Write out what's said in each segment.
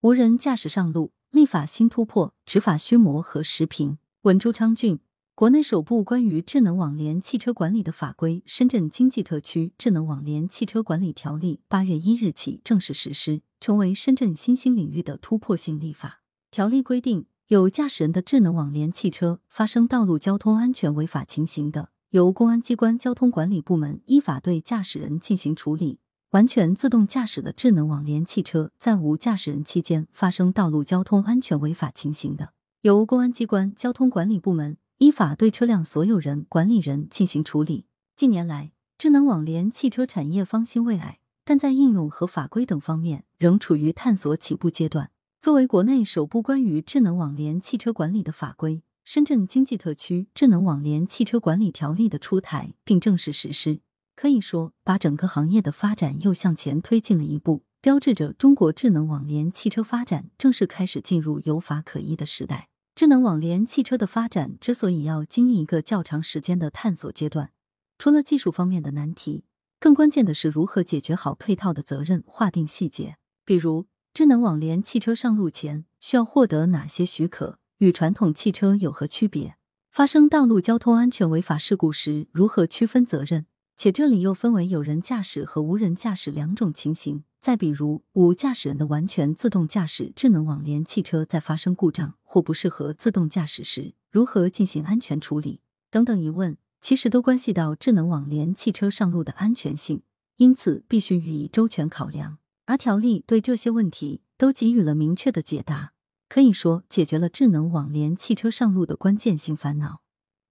无人驾驶上路，立法新突破，执法须磨合时评。文朱昌俊，国内首部关于智能网联汽车管理的法规《深圳经济特区智能网联汽车管理条例》八月一日起正式实施，成为深圳新兴领域的突破性立法。条例规定，有驾驶人的智能网联汽车发生道路交通安全违法情形的，由公安机关交通管理部门依法对驾驶人进行处理。完全自动驾驶的智能网联汽车在无驾驶人期间发生道路交通安全违法情形的，由公安机关交通管理部门依法对车辆所有人、管理人进行处理。近年来，智能网联汽车产业方兴未艾，但在应用和法规等方面仍处于探索起步阶段。作为国内首部关于智能网联汽车管理的法规，《深圳经济特区智能网联汽车管理条例》的出台并正式实施。可以说，把整个行业的发展又向前推进了一步，标志着中国智能网联汽车发展正式开始进入有法可依的时代。智能网联汽车的发展之所以要经历一个较长时间的探索阶段，除了技术方面的难题，更关键的是如何解决好配套的责任划定细节。比如，智能网联汽车上路前需要获得哪些许可，与传统汽车有何区别？发生道路交通安全违法事故时，如何区分责任？且这里又分为有人驾驶和无人驾驶两种情形。再比如，无驾驶人的完全自动驾驶智能网联汽车在发生故障或不适合自动驾驶时，如何进行安全处理等等疑问，其实都关系到智能网联汽车上路的安全性，因此必须予以周全考量。而条例对这些问题都给予了明确的解答，可以说解决了智能网联汽车上路的关键性烦恼，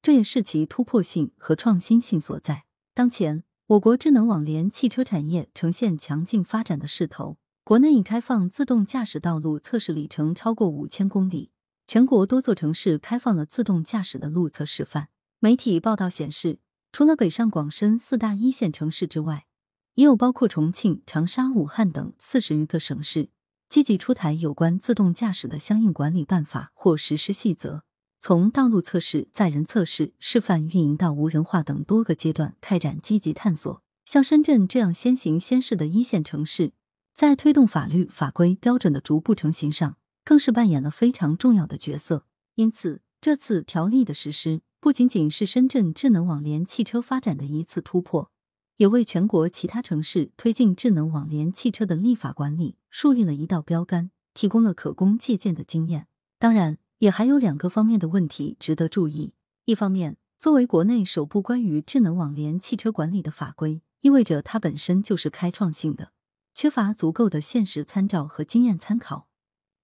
这也是其突破性和创新性所在。当前，我国智能网联汽车产业呈现强劲发展的势头。国内已开放自动驾驶道路测试里程超过五千公里，全国多座城市开放了自动驾驶的路测示范。媒体报道显示，除了北上广深四大一线城市之外，也有包括重庆、长沙、武汉等四十余个省市积极出台有关自动驾驶的相应管理办法或实施细则。从道路测试、载人测试、示范运营到无人化等多个阶段开展积极探索。像深圳这样先行先试的一线城市，在推动法律法规标准的逐步成型上，更是扮演了非常重要的角色。因此，这次条例的实施，不仅仅是深圳智能网联汽车发展的一次突破，也为全国其他城市推进智能网联汽车的立法管理树立了一道标杆，提供了可供借鉴的经验。当然。也还有两个方面的问题值得注意。一方面，作为国内首部关于智能网联汽车管理的法规，意味着它本身就是开创性的，缺乏足够的现实参照和经验参考。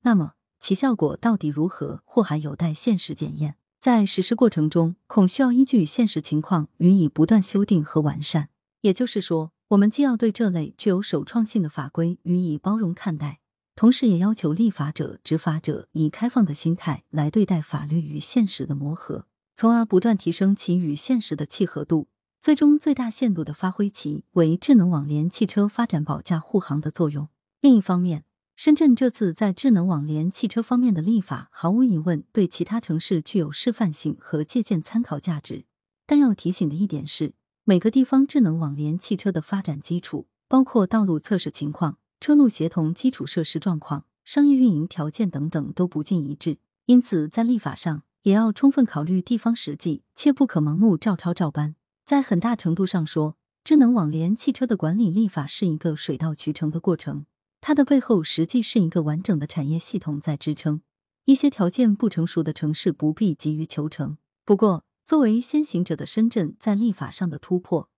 那么，其效果到底如何，或还有待现实检验。在实施过程中，恐需要依据现实情况予以不断修订和完善。也就是说，我们既要对这类具有首创性的法规予以包容看待。同时，也要求立法者、执法者以开放的心态来对待法律与现实的磨合，从而不断提升其与现实的契合度，最终最大限度的发挥其为智能网联汽车发展保驾护航的作用。另一方面，深圳这次在智能网联汽车方面的立法，毫无疑问对其他城市具有示范性和借鉴参考价值。但要提醒的一点是，每个地方智能网联汽车的发展基础，包括道路测试情况。车路协同、基础设施状况、商业运营条件等等都不尽一致，因此在立法上也要充分考虑地方实际，切不可盲目照抄照搬。在很大程度上说，智能网联汽车的管理立法是一个水到渠成的过程，它的背后实际是一个完整的产业系统在支撑。一些条件不成熟的城市不必急于求成。不过，作为先行者的深圳在立法上的突破，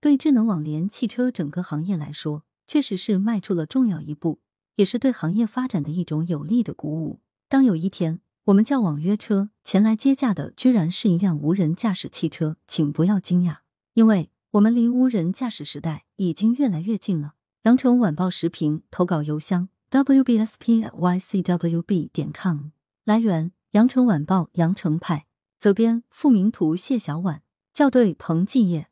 对智能网联汽车整个行业来说。确实是迈出了重要一步，也是对行业发展的一种有力的鼓舞。当有一天我们叫网约车前来接驾的，居然是一辆无人驾驶汽车，请不要惊讶，因为我们离无人驾驶时代已经越来越近了。羊城晚报时评投稿邮箱：wbspycwb 点 com。来源：羊城晚报羊城派。责编：付明图，谢小婉。校对：彭继业。